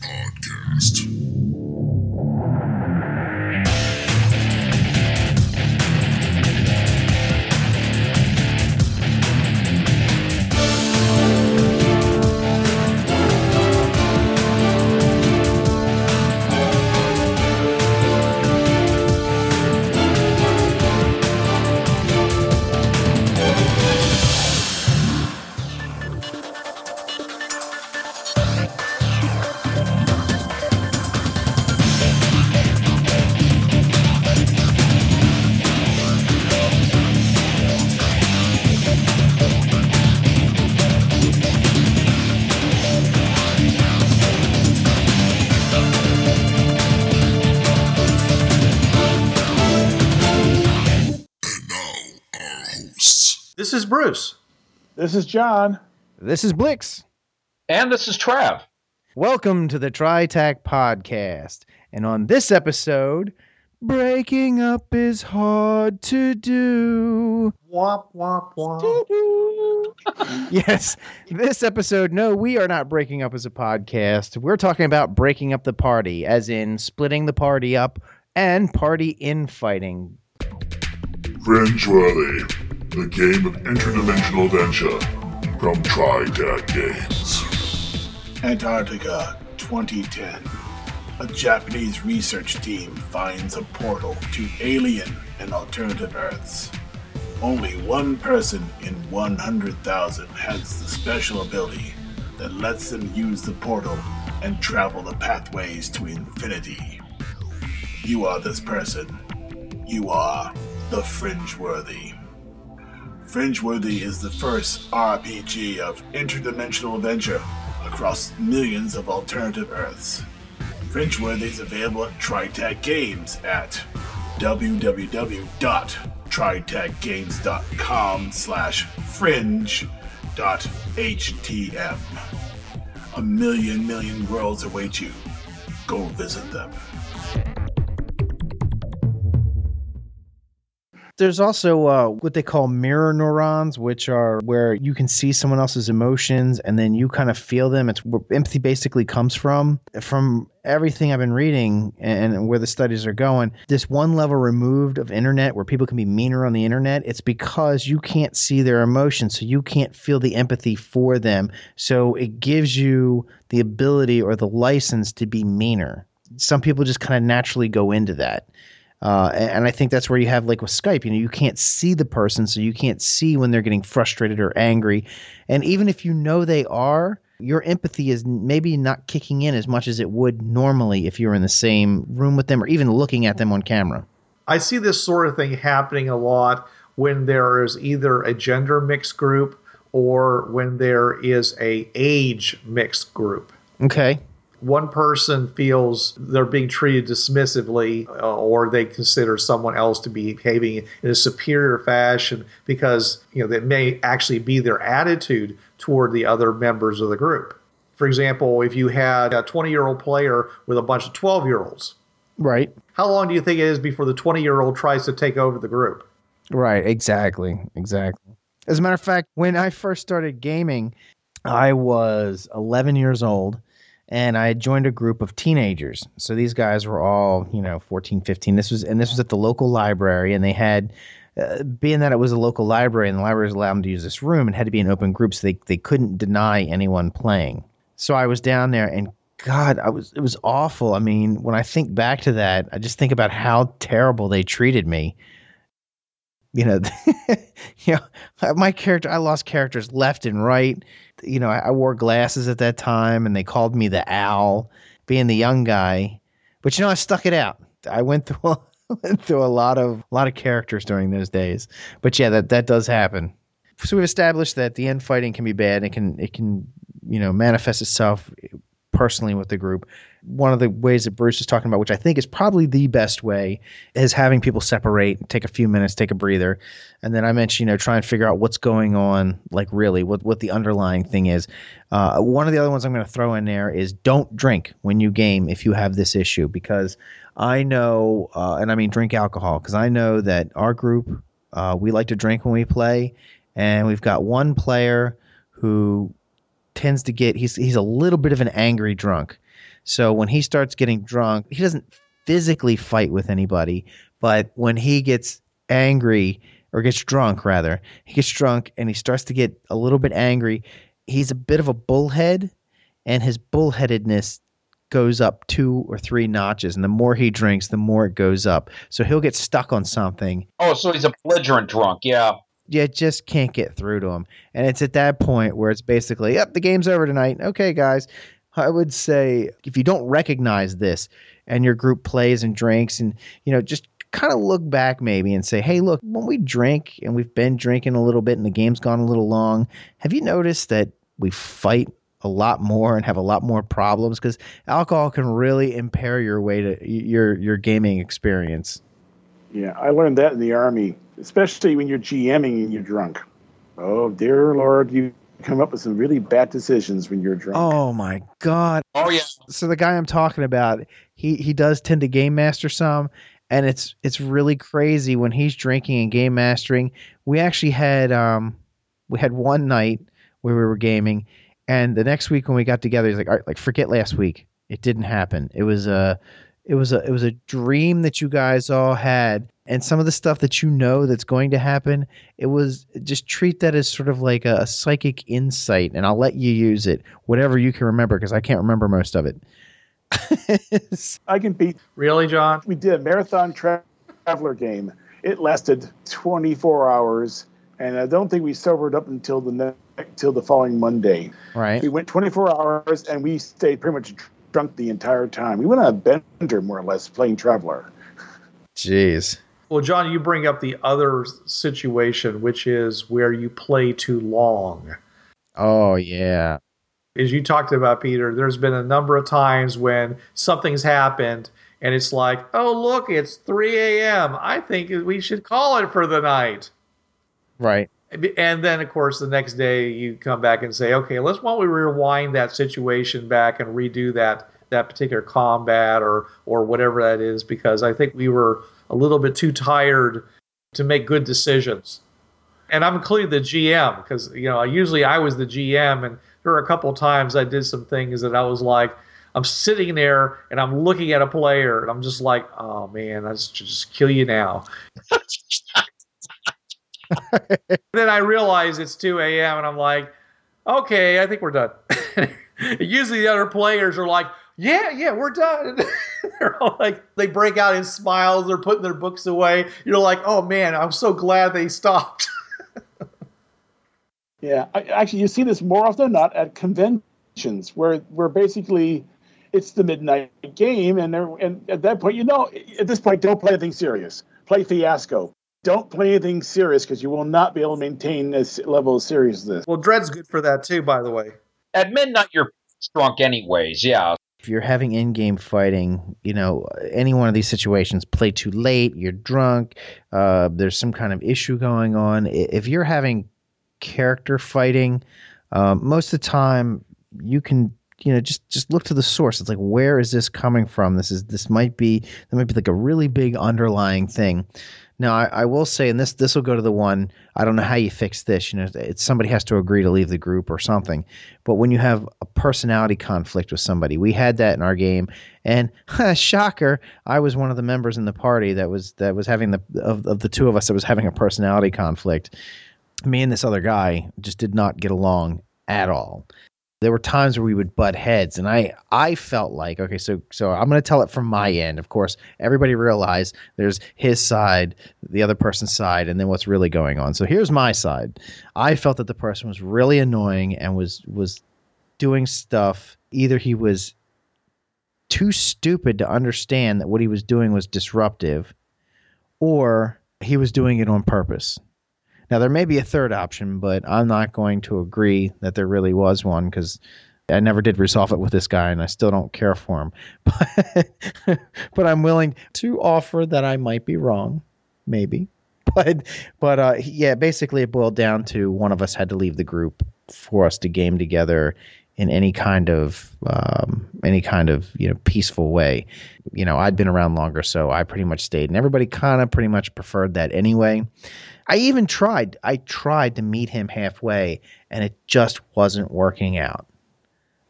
Podcast. Bruce. This is John. This is Blix. And this is Trav. Welcome to the TriTac podcast. And on this episode, breaking up is hard to do. Womp womp womp. Yes, this episode, no, we are not breaking up as a podcast. We're talking about breaking up the party, as in splitting the party up and party infighting. The game of interdimensional adventure from TriTac Games. Antarctica 2010. A Japanese research team finds a portal to alien and alternative Earths. Only one person in 100,000 has the special ability that lets them use the portal and travel the pathways to infinity. You are this person. You are the Fringeworthy. Fringeworthy is the first RPG of interdimensional adventure across millions of alternative Earths. Fringeworthy is available at TriTac Games at www.tritacgames.com slash fringe.htm. A million million worlds await you. Go visit them. There's also uh, what they call mirror neurons, which are where you can see someone else's emotions and then you kind of feel them. It's where empathy basically comes from. From everything I've been reading and where the studies are going, this one level removed of internet where people can be meaner on the internet, it's because you can't see their emotions. So you can't feel the empathy for them. So it gives you the ability or the license to be meaner. Some people just kind of naturally go into that. Uh, and, and I think that's where you have like with Skype, you know, you can't see the person, so you can't see when they're getting frustrated or angry. And even if you know they are, your empathy is maybe not kicking in as much as it would normally if you were in the same room with them or even looking at them on camera. I see this sort of thing happening a lot when there is either a gender mixed group or when there is a age mixed group. Okay. One person feels they're being treated dismissively, uh, or they consider someone else to be behaving in a superior fashion because you know that may actually be their attitude toward the other members of the group. For example, if you had a 20 year old player with a bunch of 12 year olds, Right. how long do you think it is before the 20 year old tries to take over the group? Right, exactly, exactly. As a matter of fact, when I first started gaming, I was 11 years old and I had joined a group of teenagers. So these guys were all, you know, 14, 15. This was and this was at the local library and they had uh, being that it was a local library and the library allowed them to use this room, it had to be an open group so they they couldn't deny anyone playing. So I was down there and God, I was it was awful. I mean, when I think back to that, I just think about how terrible they treated me you know, you know, my character, I lost characters left and right. You know, I, I, wore glasses at that time, and they called me the owl, being the young guy. But you know, I stuck it out. I went through a, through a lot of a lot of characters during those days. But yeah, that that does happen. So we've established that the end fighting can be bad. It can it can you know manifest itself personally with the group. One of the ways that Bruce is talking about, which I think is probably the best way, is having people separate, take a few minutes, take a breather. And then I mentioned, you know, try and figure out what's going on, like really, what, what the underlying thing is. Uh, one of the other ones I'm going to throw in there is don't drink when you game if you have this issue, because I know, uh, and I mean drink alcohol, because I know that our group, uh, we like to drink when we play. And we've got one player who tends to get he's he's a little bit of an angry drunk. So when he starts getting drunk, he doesn't physically fight with anybody, but when he gets angry or gets drunk rather, he gets drunk and he starts to get a little bit angry. He's a bit of a bullhead and his bullheadedness goes up two or three notches and the more he drinks the more it goes up so he'll get stuck on something Oh, so he's a belligerent drunk. Yeah. Yeah, just can't get through to him. And it's at that point where it's basically, yep, the game's over tonight. Okay, guys. I would say if you don't recognize this and your group plays and drinks and, you know, just kind of look back maybe and say, hey, look, when we drink and we've been drinking a little bit and the game's gone a little long, have you noticed that we fight a lot more and have a lot more problems? Because alcohol can really impair your way to your your gaming experience. Yeah, I learned that in the army, especially when you're GMing and you're drunk. Oh, dear Lord, you come up with some really bad decisions when you're drunk. Oh my god. Oh yeah. so the guy I'm talking about, he he does tend to game master some, and it's it's really crazy when he's drinking and game mastering. We actually had um we had one night where we were gaming, and the next week when we got together, he's like, all right, like forget last week. It didn't happen. It was a it was a it was a dream that you guys all had and some of the stuff that you know that's going to happen it was just treat that as sort of like a, a psychic insight and i'll let you use it whatever you can remember because i can't remember most of it I can beat. Really, John? We did a marathon tra- Traveller game. It lasted 24 hours, and I don't think we sobered up until the ne- until the following Monday. right We went 24 hours, and we stayed pretty much drunk the entire time. We went on a bender, more or less, playing Traveller. jeez Well, John, you bring up the other situation, which is where you play too long. oh yeah As you talked about, Peter, there's been a number of times when something's happened and it's like, oh, look, it's 3 a.m. I think we should call it for the night. right And then, of course, the next day you come back and say, okay, let's don't we rewind that situation back and redo that that particular combat or or whatever that is because I think we were a little bit too tired to make good decisions. And I'm including the GM because you know usually I was the GM and there were a couple of times I did some things that I was like I'm sitting there and I'm looking at a player and I'm just like, oh man, I just just kill you now. Then I realize it's 2 a.m. and I'm like, okay, I think we're done. Usually the other players are like, yeah, yeah, we're done. they're all like, they break out in smiles. They're putting their books away. You're like, oh man, I'm so glad they stopped. Yeah, I, actually, you see this more often than not at conventions, where where basically it's the midnight game, and and at that point, you know, at this point, don't play anything serious. Play Fiasco. Don't play anything serious because you will not be able to maintain this level of seriousness. well, Dread's good for that too, by the way. At midnight, you're drunk anyways. Yeah. if you're having in-game fighting, you know, any one of these situations, play too late, you're drunk, uh, there's some kind of issue going on. If you're having character fighting, um, most of the time you can, you know, just just look to the source. It's like, where is this coming from? This is this might be there might be like a really big underlying thing. Now, I, I will say, and this this will go to the one. I don't know how you fix this. You know, it's somebody has to agree to leave the group or something. But when you have a personality conflict with somebody, we had that in our game, and shocker, I was one of the members in the party that was that was having the of, of the two of us that was having a personality conflict. Me and this other guy just did not get along at all. There were times where we would butt heads, and I I felt like okay, so so I'm going to tell it from my end. Of course, everybody realized there's his side, the other person's side, and then what's really going on. So here's my side. I felt that the person was really annoying and was was doing stuff. Either he was too stupid to understand that what he was doing was disruptive, or he was doing it on purpose. Now, there may be a third option, but I'm not going to agree that there really was one because I never did resolve it with this guy and I still don't care for him. But, I'm willing to offer that I might be wrong, maybe. But, but uh, yeah, basically it boiled down to one of us had to leave the group for us to game together in any kind of um, any kind of you know peaceful way. You know, I'd been around longer, so I pretty much stayed, and everybody kind of pretty much preferred that anyway. I even tried. I tried to meet him halfway, and it just wasn't working out.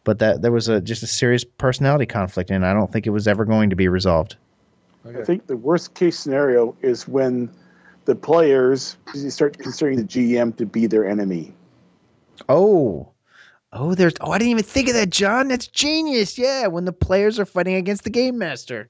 But that there was a just a serious personality conflict, and I don't think it was ever going to be resolved. I think the worst case scenario is when the players start considering the GM to be their enemy. Oh, oh, there's. Oh, I didn't even think of that, John. That's genius. Yeah, when the players are fighting against the game master.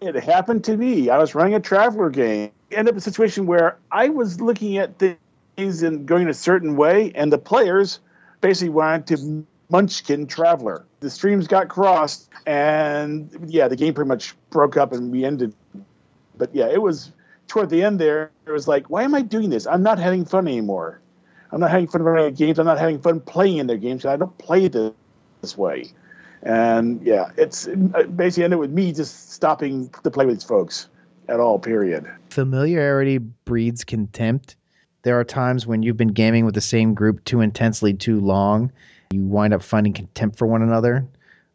It happened to me. I was running a Traveller game. End up in a situation where I was looking at things and going a certain way, and the players basically wanted to munchkin Traveller. The streams got crossed, and yeah, the game pretty much broke up and we ended. But yeah, it was toward the end there. It was like, why am I doing this? I'm not having fun anymore. I'm not having fun running games. I'm not having fun playing in their games. I don't play this, this way. And yeah, it's it basically ended with me just stopping to play with these folks at all. Period. Familiarity breeds contempt. There are times when you've been gaming with the same group too intensely too long, you wind up finding contempt for one another.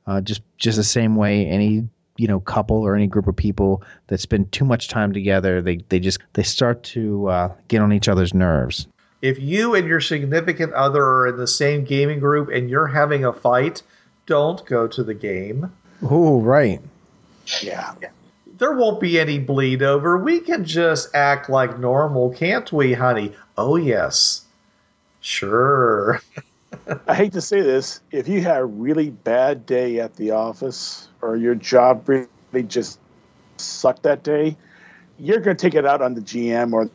Uh, just just the same way any you know couple or any group of people that spend too much time together, they they just they start to uh, get on each other's nerves. If you and your significant other are in the same gaming group and you're having a fight, don't go to the game. Oh, right. Yeah. There won't be any bleed over. We can just act like normal, can't we, honey? Oh, yes. Sure. I hate to say this. If you had a really bad day at the office or your job really just sucked that day, you're going to take it out on the GM or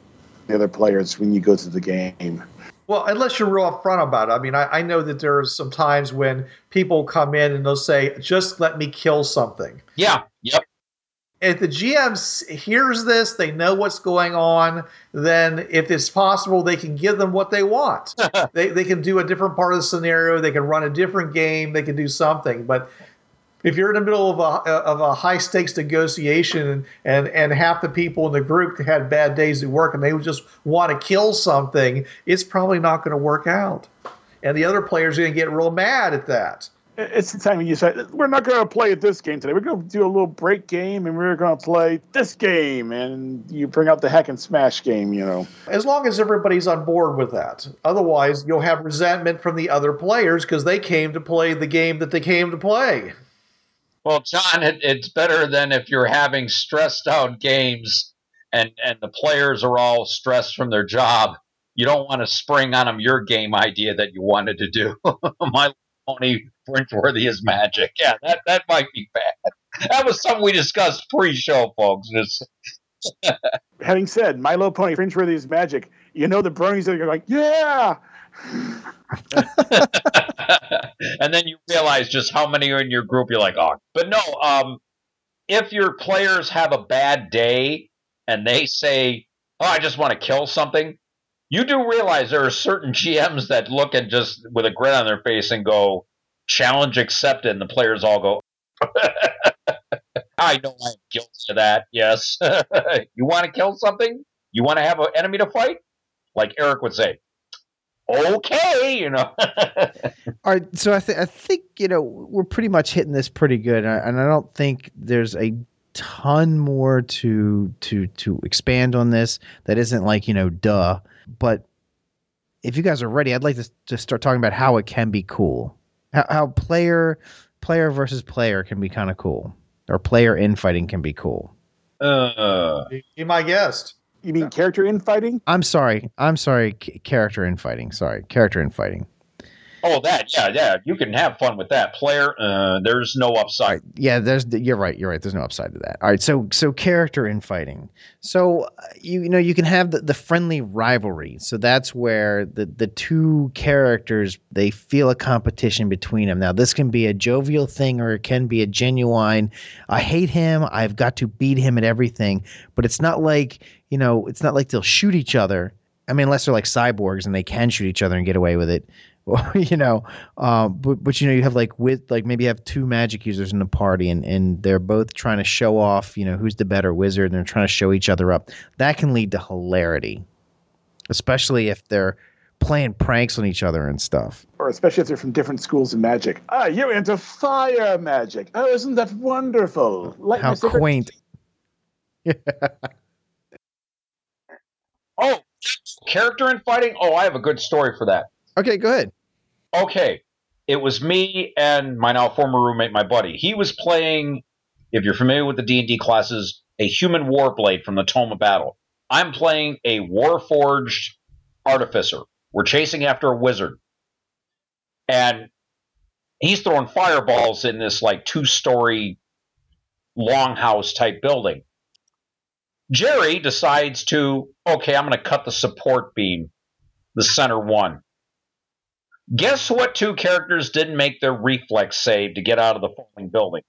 the other players when you go to the game. Well, unless you're real upfront about it. I mean, I, I know that there are some times when people come in and they'll say, just let me kill something. Yeah. Yep. If the GM hears this, they know what's going on, then if it's possible, they can give them what they want. they, they can do a different part of the scenario, they can run a different game, they can do something. But if you're in the middle of a of a high stakes negotiation and, and half the people in the group had bad days at work and they just want to kill something, it's probably not going to work out, and the other players are going to get real mad at that. It's the time you say we're not going to play at this game today. We're going to do a little break game and we're going to play this game, and you bring out the hack and smash game. You know, as long as everybody's on board with that. Otherwise, you'll have resentment from the other players because they came to play the game that they came to play. Well, John, it, it's better than if you're having stressed out games and, and the players are all stressed from their job. You don't want to spring on them your game idea that you wanted to do. My pony Fringeworthy is magic. Yeah, that, that might be bad. That was something we discussed pre-show, folks. Just Having said My Little Pony Fringeworthy is magic, you know the bronies are like, yeah. and then you realize just how many are in your group. You're like, oh, but no. Um, if your players have a bad day and they say, "Oh, I just want to kill something," you do realize there are certain GMs that look and just with a grin on their face and go, "Challenge accepted," and the players all go. I know I'm guilty of that. Yes, you want to kill something? You want to have an enemy to fight? Like Eric would say, okay, you know. All right, so I, th- I think you know we're pretty much hitting this pretty good, and I, and I don't think there's a ton more to to to expand on this that isn't like you know duh. But if you guys are ready, I'd like to to start talking about how it can be cool, how, how player player versus player can be kind of cool, or player infighting can be cool. Uh, Be my guest. You mean character infighting? I'm sorry, I'm sorry, c- character infighting. Sorry, character infighting. oh, that, yeah, yeah. You can have fun with that. Player, uh, there's no upside. Yeah, there's you're right. You're right. There's no upside to that. All right, so so character infighting. So uh, you you know you can have the, the friendly rivalry. So that's where the the two characters they feel a competition between them. Now this can be a jovial thing or it can be a genuine. I hate him. I've got to beat him at everything. But it's not like you know it's not like they'll shoot each other. I mean, unless they're like cyborgs and they can shoot each other and get away with it. You know, um, but but you know, you have like with like maybe you have two magic users in the party, and and they're both trying to show off, you know, who's the better wizard, and they're trying to show each other up. That can lead to hilarity, especially if they're playing pranks on each other and stuff. Or especially if they're from different schools of magic. Ah, you're into fire magic. Oh, isn't that wonderful? Like How quaint. Oh, character in fighting? Oh, I have a good story for that. Okay, go ahead. Okay. It was me and my now former roommate, my buddy. He was playing, if you're familiar with the D&D classes, a human warblade from the Tome of Battle. I'm playing a warforged artificer. We're chasing after a wizard. And he's throwing fireballs in this like two-story longhouse type building. Jerry decides to, okay, I'm going to cut the support beam, the center one. Guess what two characters didn't make their reflex save to get out of the falling building?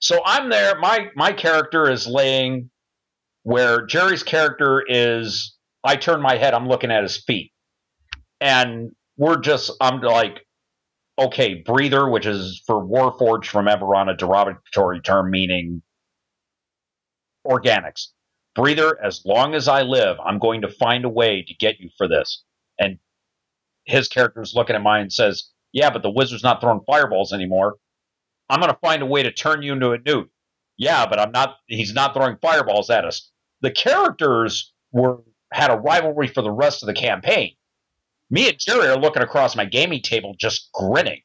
So I'm there. My my character is laying where Jerry's character is. I turn my head. I'm looking at his feet, and we're just. I'm like, okay, breather, which is for Warforged from Eberron, a derogatory term meaning organics. Breather, as long as I live, I'm going to find a way to get you for this. And his character is looking at mine and says, Yeah, but the wizard's not throwing fireballs anymore. I'm going to find a way to turn you into a newt. Yeah, but I'm not, he's not throwing fireballs at us. The characters were, had a rivalry for the rest of the campaign. Me and Jerry are looking across my gaming table just grinning.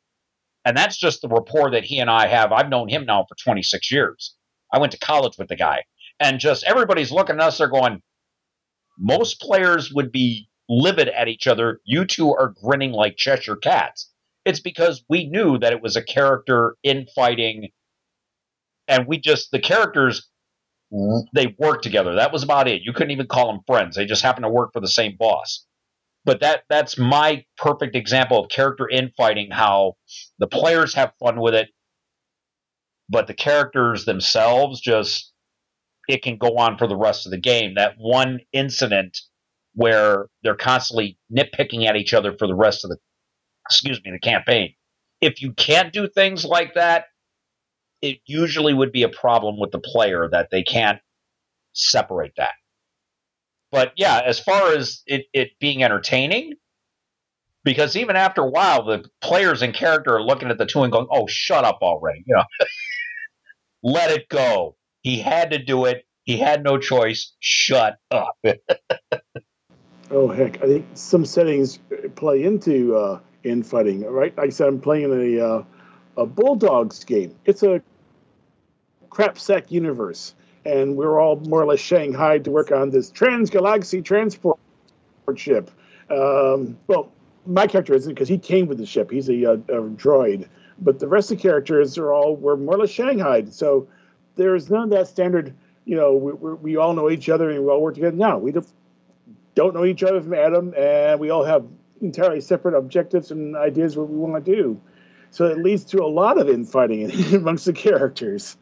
And that's just the rapport that he and I have. I've known him now for 26 years. I went to college with the guy and just everybody's looking at us. They're going, most players would be livid at each other. You two are grinning like Cheshire cats. It's because we knew that it was a character infighting, and we just the characters they worked together. That was about it. You couldn't even call them friends. They just happened to work for the same boss. But that that's my perfect example of character infighting. How the players have fun with it, but the characters themselves just it can go on for the rest of the game. That one incident where they're constantly nitpicking at each other for the rest of the excuse me the campaign. If you can't do things like that, it usually would be a problem with the player that they can't separate that. But yeah, as far as it, it being entertaining, because even after a while, the players in character are looking at the two and going, "Oh, shut up already!" You know, let it go. He had to do it. He had no choice. Shut up. oh heck! I think some settings play into uh, infighting. Right? Like I said, I'm playing a uh, a Bulldogs game. It's a crap sack universe, and we're all more or less shanghaied to work on this transgalaxy transport ship. Um, well, my character isn't because he came with the ship. He's a, a, a, droid, but the rest of the characters are all were more or less shanghaied. So there's none of that standard. You know, we, we all know each other and we all work together. No, we don't know each other from Adam, and we all have entirely separate objectives and ideas what we want to do. So it leads to a lot of infighting amongst the characters.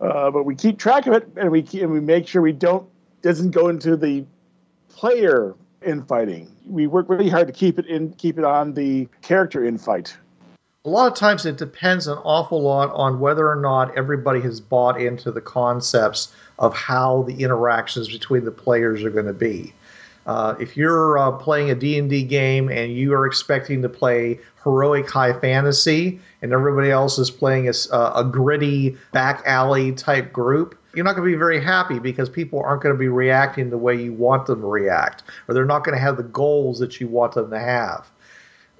Uh, but we keep track of it, and we keep, and we make sure we don't doesn't go into the player infighting. We work really hard to keep it in keep it on the character infight a lot of times it depends an awful lot on whether or not everybody has bought into the concepts of how the interactions between the players are going to be. Uh, if you're uh, playing a D&D game and you are expecting to play heroic high fantasy and everybody else is playing a, a gritty back alley type group, you're not going to be very happy because people aren't going to be reacting the way you want them to react, or they're not going to have the goals that you want them to have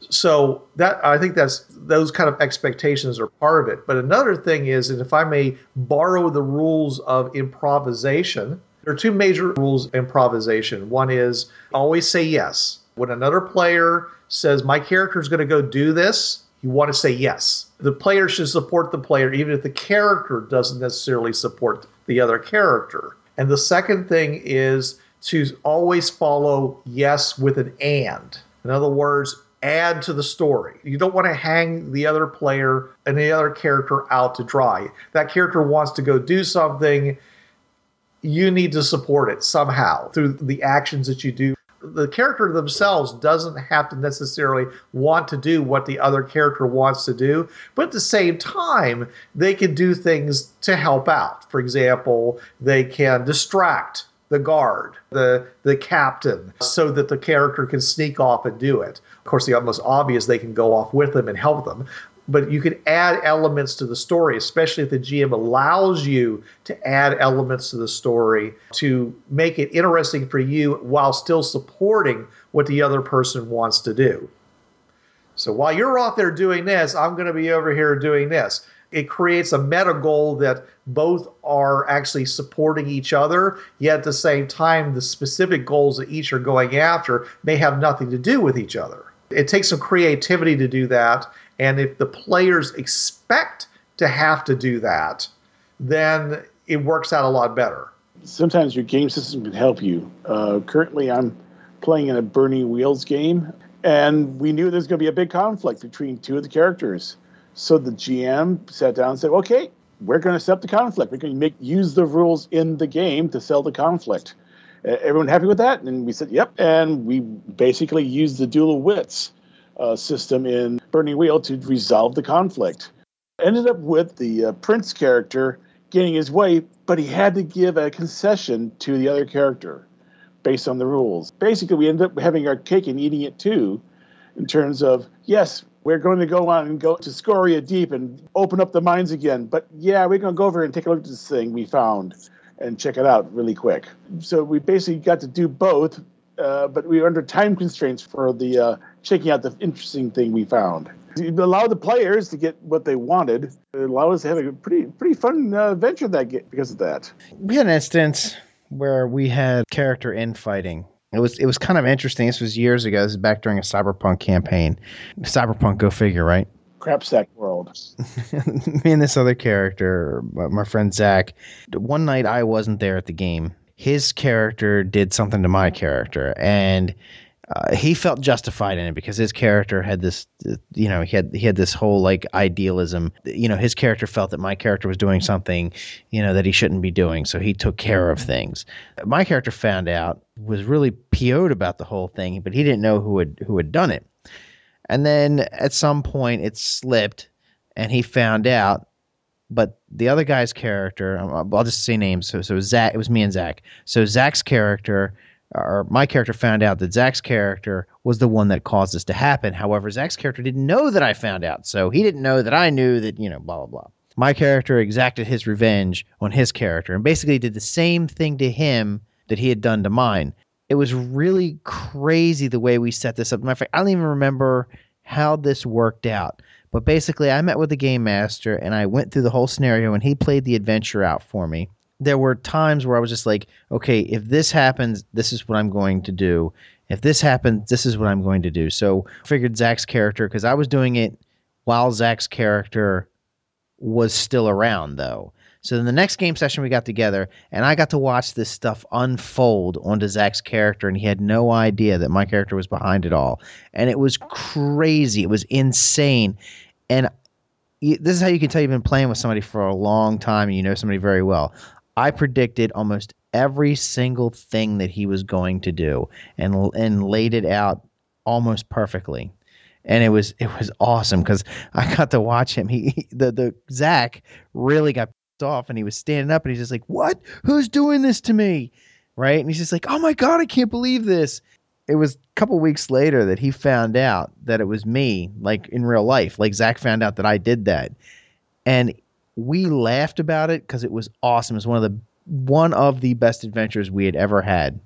so that I think that's those kind of expectations are part of it. But another thing is, and if I may borrow the rules of improvisation, there are two major rules of improvisation. One is always say yes. When another player says, My character is going to go do this, you want to say yes. The player should support the player, even if the character doesn't necessarily support the other character. And the second thing is to always follow yes with an and. In other words, add to the story. You don't want to hang the other player and the other character out to dry. That character wants to go do something. You need to support it somehow through the actions that you do. The character themselves doesn't have to necessarily want to do what the other character wants to do, but at the same time, they can do things to help out. For example, they can distract the guard, the the captain, so that the character can sneak off and do it. Of course, the most obvious they can go off with them and help them. But you can add elements to the story, especially if the GM allows you to add elements to the story to make it interesting for you while still supporting what the other person wants to do. So while you're off there doing this, I'm going to be over here doing this it creates a meta goal that both are actually supporting each other, yet at the same time, the specific goals that each are going after may have nothing to do with each other. It takes some creativity to do that, and if the players expect to have to do that, then it works out a lot better. Sometimes your game system can help you. Uh, currently, I'm playing in a Burning Wheels game, and we knew there's going to be a big conflict between two of the characters. So the GM sat down and said, "Okay, we're going to set up the conflict. We're going to make use the rules in the game to sell the conflict." Uh, everyone happy with that? And we said, "Yep." And we basically used the duel wits uh, system in Burning Wheel to resolve the conflict. Ended up with the uh, Prince character getting his way, but he had to give a concession to the other character based on the rules. Basically, we ended up having our cake and eating it too, in terms of yes, we're going to go on and go to Scoria Deep and open up the mines again. But yeah, we're going to go over and take a look at this thing we found and check it out really quick. So we basically got to do both, uh, but we were under time constraints for the uh, checking out the interesting thing we found. It allowed the players to get what they wanted. It allowed us to have a pretty pretty fun uh, adventure that get, because of that. We had an instance where we had character infighting it was it was kind of interesting. This was years ago. This is back during a cyberpunk campaign. Cyberpunk, go figure, right? Crapsack world. Me and this other character, my friend Zach. One night I wasn't there at the game. His character did something to my character, and uh, he felt justified in it because his character had this, you know, he had he had this whole like idealism. You know, his character felt that my character was doing something, you know, that he shouldn't be doing, so he took care of things. My character found out was really PO'd about the whole thing, but he didn't know who had who had done it. And then at some point it slipped, and he found out. But the other guy's character, I'll just say names. So so Zach, it was me and Zach. So Zach's character or my character found out that Zach's character was the one that caused this to happen. However, Zach's character didn't know that I found out, so he didn't know that I knew that, you know, blah, blah, blah. My character exacted his revenge on his character and basically did the same thing to him that he had done to mine. It was really crazy the way we set this up. Matter of fact, I don't even remember how this worked out. But basically, I met with the game master and I went through the whole scenario and he played the adventure out for me there were times where I was just like, okay, if this happens, this is what I'm going to do. If this happens, this is what I'm going to do. So I figured Zach's character, because I was doing it while Zach's character was still around, though. So in the next game session, we got together, and I got to watch this stuff unfold onto Zach's character, and he had no idea that my character was behind it all. And it was crazy. It was insane. And this is how you can tell you've been playing with somebody for a long time and you know somebody very well. I predicted almost every single thing that he was going to do and and laid it out almost perfectly. And it was it was awesome because I got to watch him. He, he the the Zach really got off and he was standing up and he's just like, "What? Who's doing this to me?" Right? And he's just like, "Oh my god, I can't believe this." It was a couple weeks later that he found out that it was me, like in real life. Like Zach found out that I did that, and we laughed about it because it was awesome. It was one of the one of the best adventures we had ever had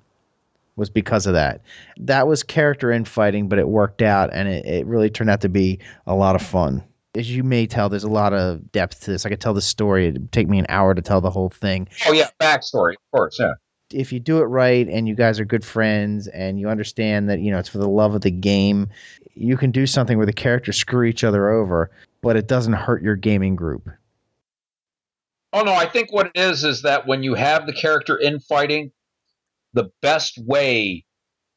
was because of that. That was character infighting, but it worked out and it, it really turned out to be a lot of fun. As you may tell, there's a lot of depth to this. I could tell the story. It'd take me an hour to tell the whole thing. Oh yeah, backstory, of course, yeah. If you do it right and you guys are good friends and you understand that, you know, it's for the love of the game, you can do something where the characters screw each other over, but it doesn't hurt your gaming group. Oh no, I think what it is is that when you have the character infighting, the best way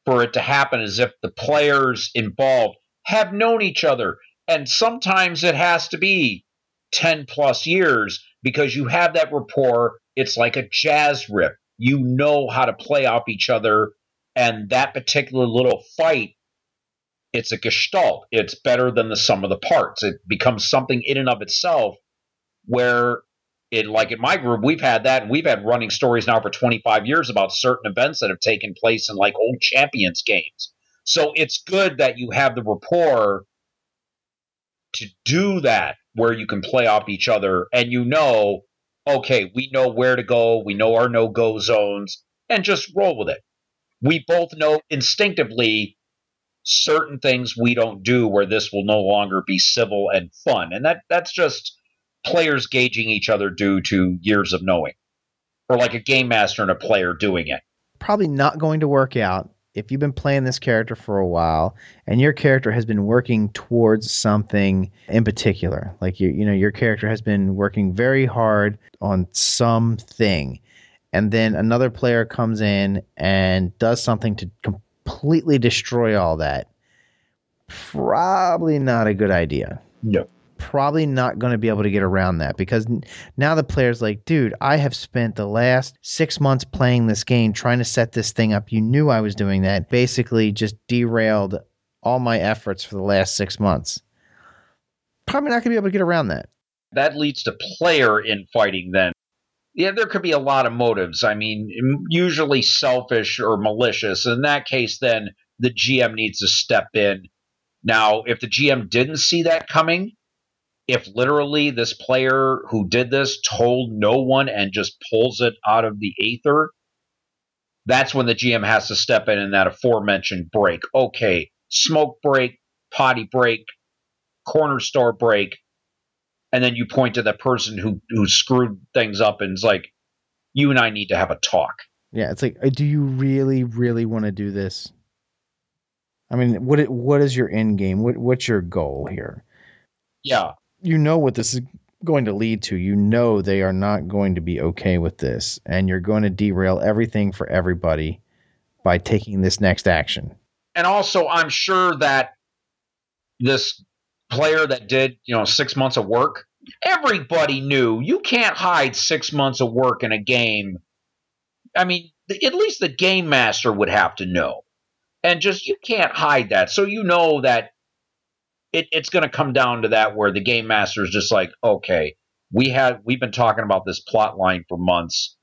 for it to happen is if the players involved have known each other. And sometimes it has to be 10 plus years because you have that rapport. It's like a jazz rip. You know how to play off each other. And that particular little fight, it's a gestalt. It's better than the sum of the parts. It becomes something in and of itself where like in my group, we've had that, and we've had running stories now for 25 years about certain events that have taken place in like old champions games. So it's good that you have the rapport to do that where you can play off each other and you know, okay, we know where to go, we know our no go zones, and just roll with it. We both know instinctively certain things we don't do where this will no longer be civil and fun. And that that's just players gauging each other due to years of knowing. Or like a game master and a player doing it. Probably not going to work out if you've been playing this character for a while and your character has been working towards something in particular like you you know your character has been working very hard on something and then another player comes in and does something to completely destroy all that probably not a good idea no probably not going to be able to get around that because now the player's like, dude, I have spent the last six months playing this game trying to set this thing up. You knew I was doing that. Basically, just derailed all my efforts for the last six months. Probably not going to be able to get around that. That leads to player infighting then. Yeah, there could be a lot of motives. I mean, usually selfish or malicious. In that case, then the GM needs to step in. Now, if the GM didn't see that coming, if literally this player who did this told no one and just pulls it out of the aether, that's when the GM has to step in in that aforementioned break. Okay, smoke break, potty break, corner store break, and then you point to the person who who screwed things up and is like, you and I need to have a talk. Yeah, it's like, uh, do you really, really want to do this? I mean, what what is your end game? What what's your goal here? Yeah, you know what this is going to lead to. You know they are not going to be okay with this, and you're going to derail everything for everybody by taking this next action. And also, I'm sure that this player that did, you know, six months of work, everybody knew you can't hide six months of work in a game. I mean, at least the game master would have to know. And just, you can't hide that. So you know that it, it's going to come down to that where the game master is just like, okay, we had we've been talking about this plot line for months,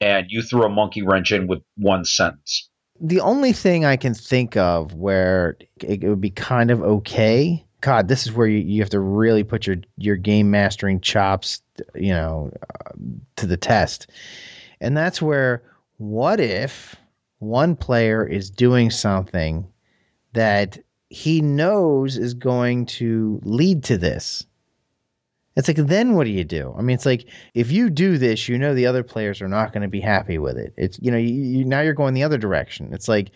and you threw a monkey wrench in with one sentence. The only thing I can think of where it would be kind of okay. God, this is where you, you have to really put your your game mastering chops, you know, uh, to the test, and that's where what if one player is doing something that he knows is going to lead to this. It's like, then what do you do? I mean, it's like if you do this, you know the other players are not going to be happy with it. It's you know, you, you, now you're going the other direction. It's like,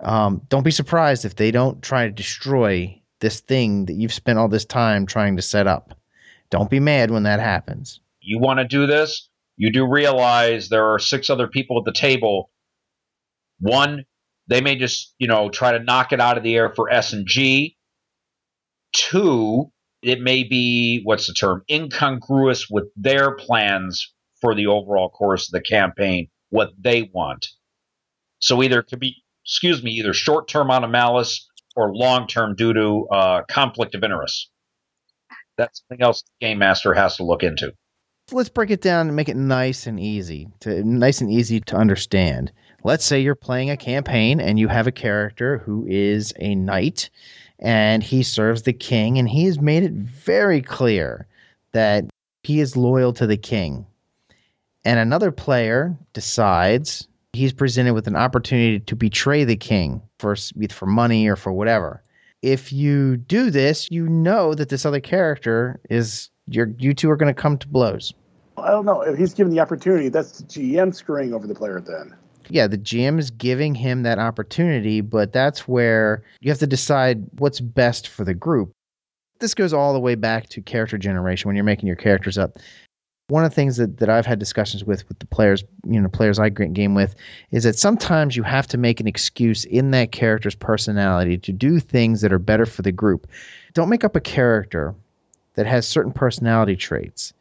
um, don't be surprised if they don't try to destroy this thing that you've spent all this time trying to set up. Don't be mad when that happens. You want to do this? You do realize there are six other people at the table. One, they may just, you know, try to knock it out of the air for S and G. Two, it may be what's the term incongruous with their plans for the overall course of the campaign, what they want. So either it could be, excuse me, either short term on a malice or long term due to uh, conflict of interest. That's something else the game master has to look into. Let's break it down and make it nice and easy to nice and easy to understand let's say you're playing a campaign and you have a character who is a knight and he serves the king and he has made it very clear that he is loyal to the king. And another player decides he's presented with an opportunity to betray the king for for money or for whatever. If you do this, you know that this other character is you you two are going to come to blows. I don't know. If he's given the opportunity, that's the GM screwing over the player then yeah, the GM is giving him that opportunity, but that's where you have to decide what's best for the group. This goes all the way back to character generation when you're making your characters up. One of the things that, that I've had discussions with with the players, you know, players I game with, is that sometimes you have to make an excuse in that character's personality to do things that are better for the group. Don't make up a character that has certain personality traits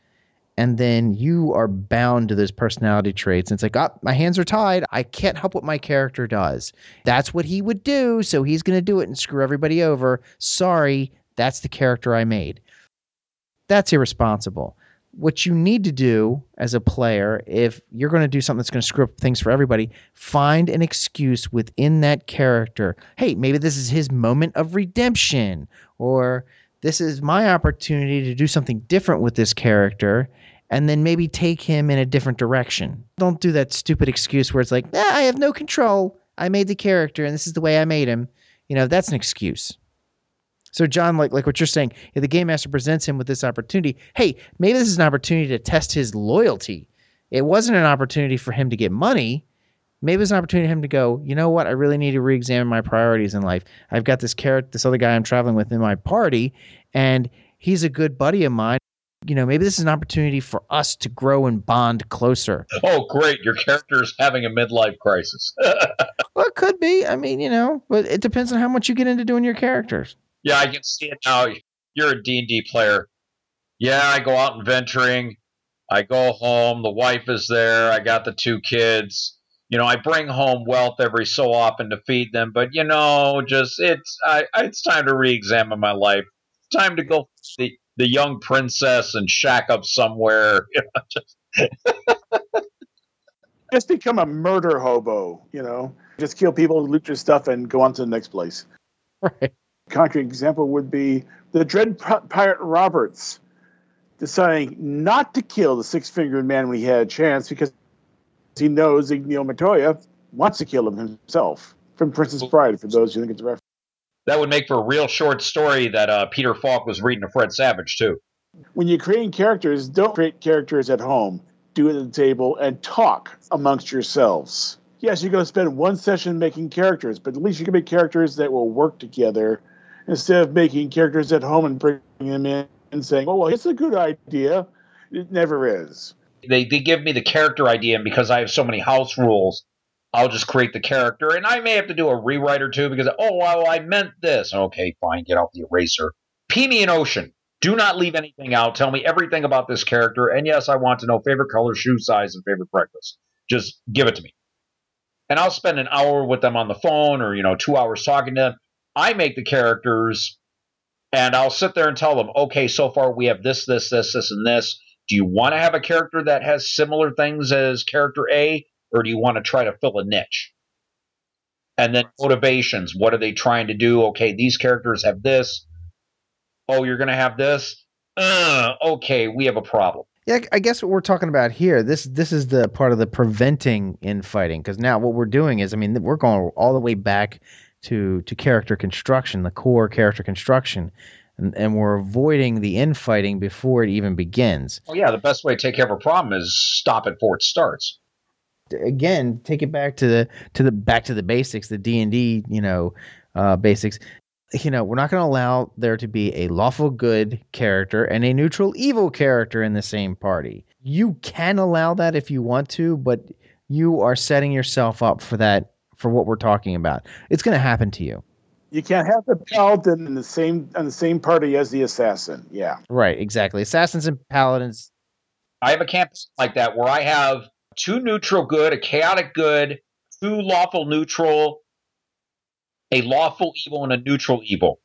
and then you are bound to those personality traits. And it's like, oh, my hands are tied. I can't help what my character does. That's what he would do, so he's going to do it and screw everybody over. Sorry, that's the character I made. That's irresponsible. what you need to do as a player, if you're going to do something that's going to screw up things for everybody, find an excuse within that character. Hey, maybe this is his moment of redemption, or this is my opportunity to do something different with this character, and then maybe take him in a different direction. Don't do that stupid excuse where it's like, ah, I have no control. I made the character, and this is the way I made him. You know, that's an excuse. So, John, like like what you're saying, if the game master presents him with this opportunity, hey, maybe this is an opportunity to test his loyalty. It wasn't an opportunity for him to get money. Maybe it's an opportunity for him to go, you know what? I really need to re-examine my priorities in life. I've got this character, this other guy I'm traveling with in my party, and he's a good buddy of mine. You know, maybe this is an opportunity for us to grow and bond closer. Oh, great! Your character is having a midlife crisis. well, it could be. I mean, you know, but it depends on how much you get into doing your characters. Yeah, I can see it now. You're a D&D player. Yeah, I go out and venturing. I go home. The wife is there. I got the two kids. You know, I bring home wealth every so often to feed them, but you know, just it's I, it's time to re-examine my life. It's time to go the the young princess and shack up somewhere. You know, just just become a murder hobo. You know, just kill people, loot your stuff, and go on to the next place. Right concrete example would be the Dread Pirate Roberts deciding not to kill the six fingered man when he had a chance because he knows Inigo Montoya wants to kill him himself from Princess Bride, for those who think it's a reference. That would make for a real short story that uh, Peter Falk was reading to Fred Savage, too. When you're creating characters, don't create characters at home. Do it at the table and talk amongst yourselves. Yes, you're going to spend one session making characters, but at least you can make characters that will work together instead of making characters at home and bringing them in and saying, "Oh, well, it's a good idea." It never is. They they give me the character idea, and because I have so many house rules, I'll just create the character, and I may have to do a rewrite or two because oh, well, I meant this. Okay, fine, get out the eraser. Pee me an ocean. Do not leave anything out. Tell me everything about this character, and yes, I want to know favorite color, shoe size, and favorite breakfast. Just give it to me, and I'll spend an hour with them on the phone, or you know, two hours talking to them I make the characters and I'll sit there and tell them, okay, so far we have this, this, this, this, and this. Do you want to have a character that has similar things as character A, or do you want to try to fill a niche? And then motivations. What are they trying to do? Okay, these characters have this. Oh, you're going to have this? Uh, okay, we have a problem. Yeah, I guess what we're talking about here, this this is the part of the preventing infighting because now what we're doing is, I mean, we're going all the way back to to character construction, the core character construction, and, and we're avoiding the infighting before it even begins. Oh yeah, the best way to take care of a problem is stop it before it starts. Again, take it back to the to the back to the basics, the D and D, you know, uh, basics. You know, we're not going to allow there to be a lawful good character and a neutral evil character in the same party. You can allow that if you want to, but you are setting yourself up for that for what we're talking about. It's going to happen to you. You can't have the paladin in the same on the same party as the assassin. Yeah. Right, exactly. Assassins and paladins. I have a campus like that where I have two neutral good, a chaotic good, two lawful neutral, a lawful evil, and a neutral evil.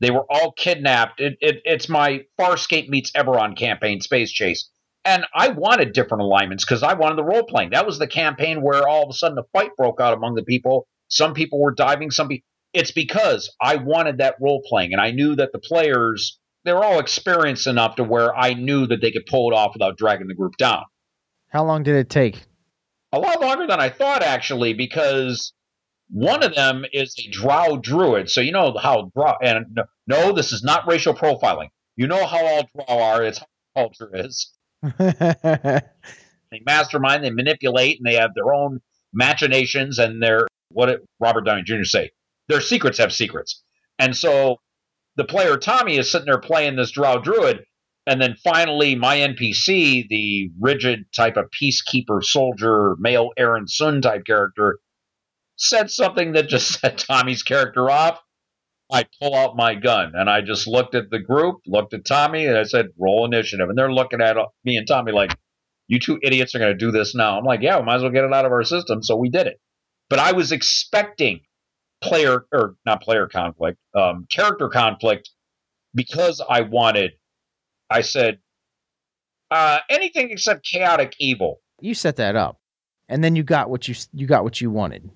They were all kidnapped. It, it, it's my Farscape meets Eberron campaign, Space Chase. And I wanted different alignments because I wanted the role playing. That was the campaign where all of a sudden a fight broke out among the people. Some people were diving, some people. It's because I wanted that role playing, and I knew that the players they're all experienced enough to where I knew that they could pull it off without dragging the group down. How long did it take? A lot longer than I thought, actually, because one of them is a Drow druid. So you know how Drow, and no, this is not racial profiling. You know how all Drow are. It's how culture is. they mastermind, they manipulate, and they have their own machinations and their what did Robert Downey Jr. say? Their secrets have secrets. And so the player Tommy is sitting there playing this Drow Druid, and then finally my NPC, the rigid type of peacekeeper soldier, male Aeryn Sun type character, said something that just set Tommy's character off. I pull out my gun and I just looked at the group, looked at Tommy, and I said, roll initiative. And they're looking at me and Tommy like, you two idiots are going to do this now. I'm like, yeah, we might as well get it out of our system. So we did it. But I was expecting player, or not player conflict, um, character conflict because I wanted, I said, Uh, anything except chaotic evil. You set that up, and then you got what you you got what you wanted.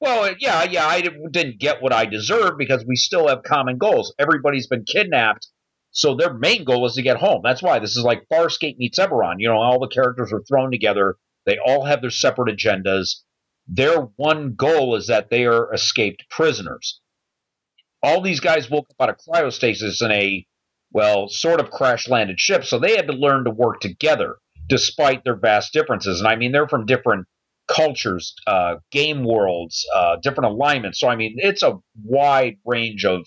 Well, yeah, yeah, I didn't get what I deserved because we still have common goals. Everybody's been kidnapped, so their main goal is to get home. That's why this is like Farscape meets Eberron. You know, all the characters are thrown together. They all have their separate agendas. Their one goal is that they are escaped prisoners. All these guys woke up out of cryostasis in a, well, sort of crash landed ship, so they had to learn to work together despite their vast differences. And I mean, they're from different cultures, uh, game worlds, uh, different alignments. So I mean, it's a wide range of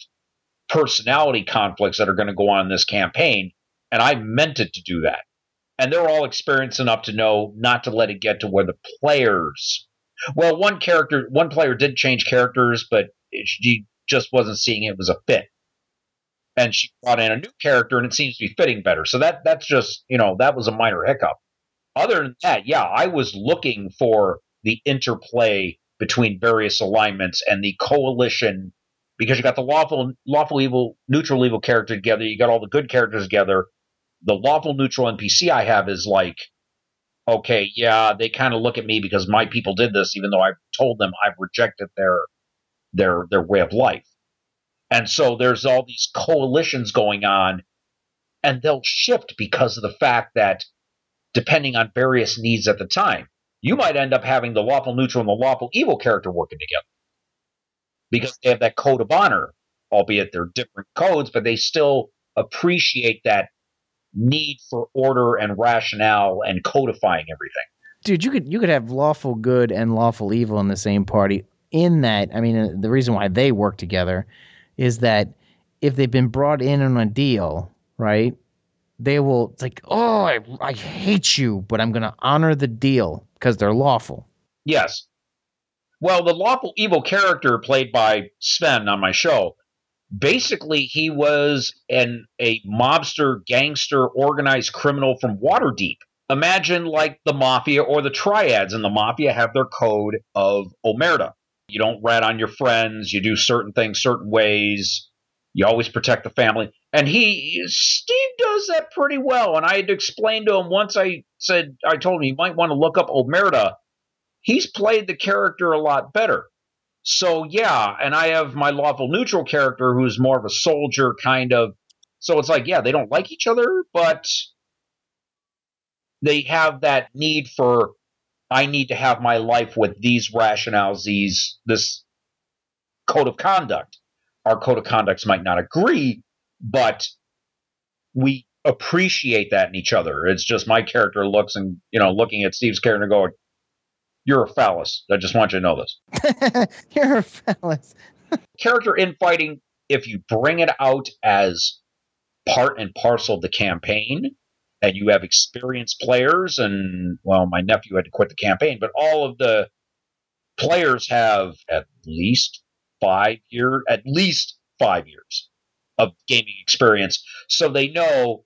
personality conflicts that are going to go on in this campaign, and I meant it to do that. And they're all experienced enough to know not to let it get to where the players. Well, one character, one player did change characters, but she just wasn't seeing it was a fit. And she brought in a new character, and it seems to be fitting better. So that that's just you know that was a minor hiccup other than that, yeah, I was looking for the interplay between various alignments and the coalition because you got the lawful, lawful evil, neutral evil character together. You got all the good characters together. The lawful neutral NPC I have is like, okay, yeah, they kind of look at me because my people did this, even though I've told them I've rejected their their their way of life. And so there's all these coalitions going on, and they'll shift because of the fact that depending on various needs at the time. You might end up having the lawful neutral and the lawful evil character working together because they have that code of honor, albeit they're different codes, but they still appreciate that need for order and rationale and codifying everything. Dude, you could you could have lawful good and lawful evil in the same party. In that, I mean, uh, the reason why they work together is that if they've been brought in on a deal, right? they will it's like, oh, I, I hate you, but I'm going to honor the deal because they're lawful. Yes. Well, the lawful evil character played by Sven on my show, basically he was an a mobster, gangster, organized criminal from Waterdeep. Imagine like the mafia or the triads and the mafia have their code of omerta. You don't rat on your friends, you do certain things certain ways, you always protect the family. And he, Steve does that pretty well. And I had to explain to him once I said, I told him you might want to look up Omerta. He's played the character a lot better. So, yeah. And I have my lawful neutral character who's more of a soldier kind of. So it's like, yeah, they don't like each other, but they have that need for, I need to have my life with these rationales, these, this code of conduct our code of conducts might not agree, but we appreciate that in each other. It's just my character looks and you know looking at Steve's character going, "You're a phallus." I just want you to know this. You're a phallus. character infighting, if you bring it out as part and parcel of the campaign, and you have experienced players, and well, my nephew had to quit the campaign, but all of the players have at least five year, at least five years of gaming experience, so they know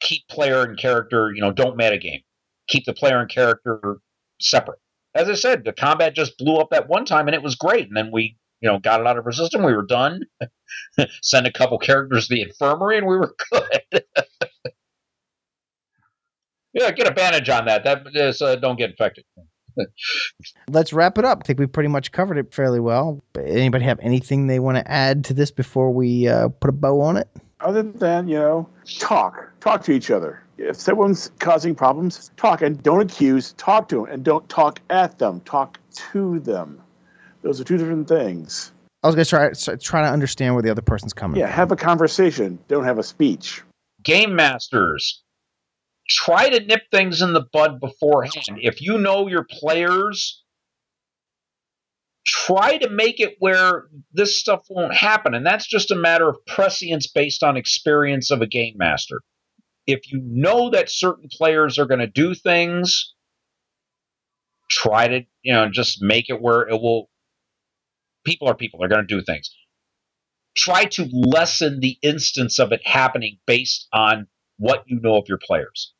keep player and character. You know, don't metagame. Keep the player and character separate. As I said, the combat just blew up at one time, and it was great. And then we, you know, got it out of our system. We were done. Send a couple characters to the infirmary, and we were good. yeah, get a bandage on that. That is, uh, don't get infected. Let's wrap it up. I think we've pretty much covered it fairly well. Anybody have anything they want to add to this before we uh, put a bow on it? Other than, you know, talk. Talk to each other. If someone's causing problems, talk and don't accuse, talk to them and don't talk at them, talk to them. Those are two different things. I was going to try try to understand where the other person's coming yeah, from. have a conversation, don't have a speech. Game masters, try to nip things in the bud beforehand. If you know your players, try to make it where this stuff won't happen. And that's just a matter of prescience based on experience of a game master. If you know that certain players are going to do things, try to, you know, just make it where it will. People are people, they're going to do things. Try to lessen the instance of it happening based on what you know of your players.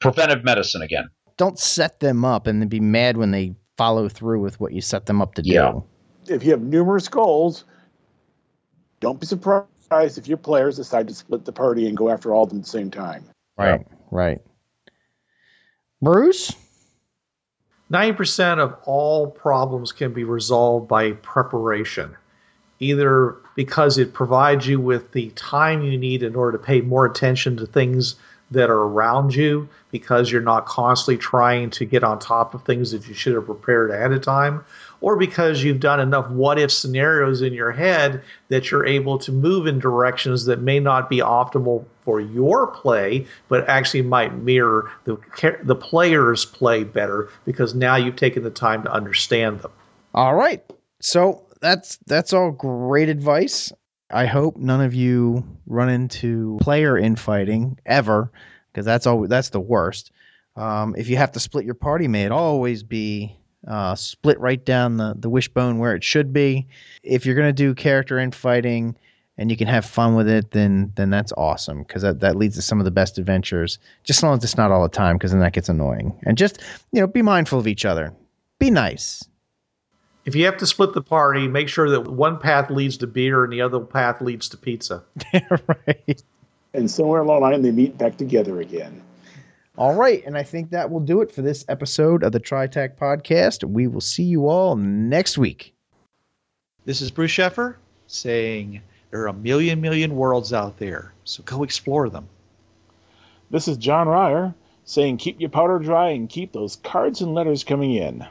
Preventive medicine again. Don't set them up and then be mad when they follow through with what you set them up to do. Yeah. If you have numerous goals, don't be surprised if your players decide to split the party and go after all of them at the same time. Right, right. Bruce? 90% of all problems can be resolved by preparation, either because it provides you with the time you need in order to pay more attention to things that are around you because you're not constantly trying to get on top of things that you should have prepared ahead of time, or because you've done enough what if scenarios in your head that you're able to move in directions that may not be optimal for your play, but actually might mirror the the player's play better because now you've taken the time to understand them. All right. So that's that's all great advice. I hope none of you run into player infighting ever, because that's all that's the worst. Um, if you have to split your party, may it always be uh, split right down the, the wishbone where it should be. If you're going to do character infighting and you can have fun with it, then then that's awesome because that, that leads to some of the best adventures. Just as long as it's not all the time, because then that gets annoying. And just you know, be mindful of each other. Be nice. If you have to split the party, make sure that one path leads to beer and the other path leads to pizza. right. And somewhere along the line, they meet back together again. All right, and I think that will do it for this episode of the TriTac podcast. We will see you all next week. This is Bruce Sheffer saying there are a million, million worlds out there, so go explore them. This is John Ryer saying keep your powder dry and keep those cards and letters coming in.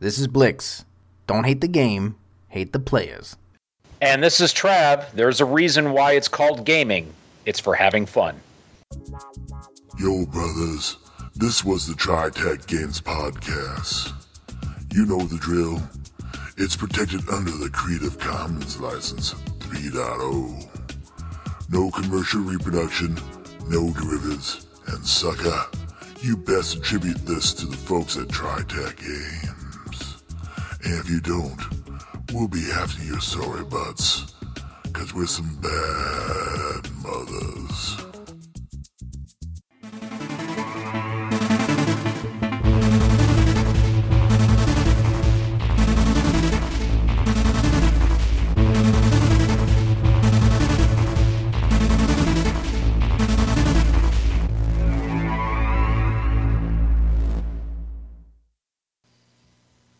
This is Blix. Don't hate the game, hate the players. And this is Trav. There's a reason why it's called gaming. It's for having fun. Yo, brothers, this was the TriTac Games Podcast. You know the drill. It's protected under the Creative Commons License 3.0. No commercial reproduction, no derivatives, and sucker, you best attribute this to the folks at TriTac Games. And if you don't, we'll be after your sorry butts, cause we're some bad mothers.